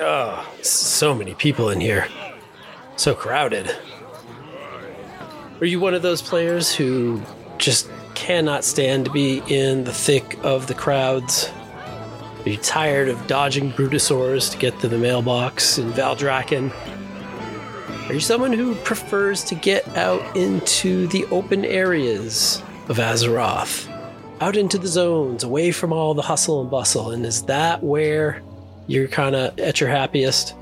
Oh, so many people in here. So crowded. Are you one of those players who just cannot stand to be in the thick of the crowds? Are you tired of dodging Brutosaurs to get to the mailbox in Valdrakken? Are you someone who prefers to get out into the open areas of Azeroth? Out into the zones, away from all the hustle and bustle? And is that where you're kind of at your happiest?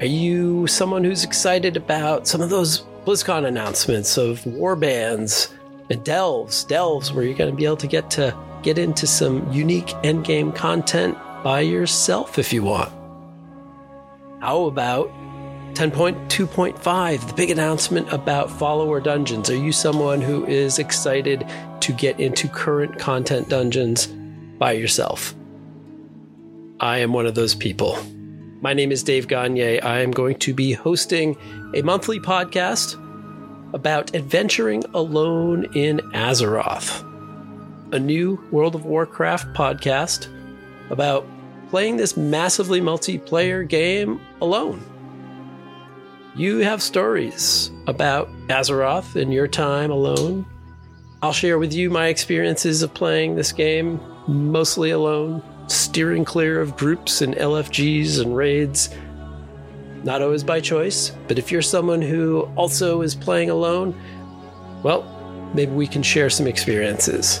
Are you someone who's excited about some of those BlizzCon announcements of war bands and delves, delves where you're going to be able to get to get into some unique endgame content by yourself if you want? How about 10.2.5, the big announcement about follower dungeons. Are you someone who is excited to get into current content dungeons by yourself? I am one of those people. My name is Dave Gagne. I am going to be hosting a monthly podcast about adventuring alone in Azeroth, a new World of Warcraft podcast about playing this massively multiplayer game alone. You have stories about Azeroth and your time alone. I'll share with you my experiences of playing this game mostly alone, steering clear of groups and LFGs and raids. Not always by choice, but if you're someone who also is playing alone, well, maybe we can share some experiences.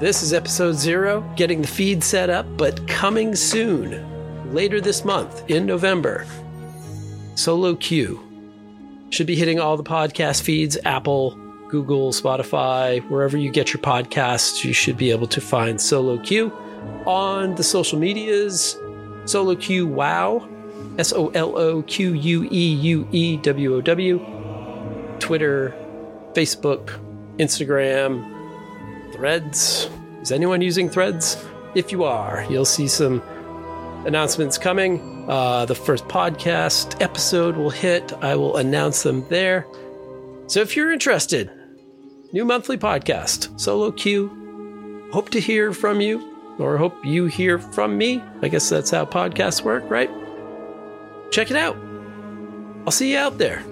This is episode zero, getting the feed set up, but coming soon, later this month in November. Solo Queue should be hitting all the podcast feeds Apple, Google, Spotify, wherever you get your podcasts. You should be able to find Solo Queue on the social medias. Solo Queue Wow, S O L O Q U E U E W O W, Twitter, Facebook, Instagram, Threads. Is anyone using Threads? If you are, you'll see some announcements coming. Uh, the first podcast episode will hit. I will announce them there. So if you're interested, new monthly podcast, Solo Queue. Hope to hear from you, or hope you hear from me. I guess that's how podcasts work, right? Check it out. I'll see you out there.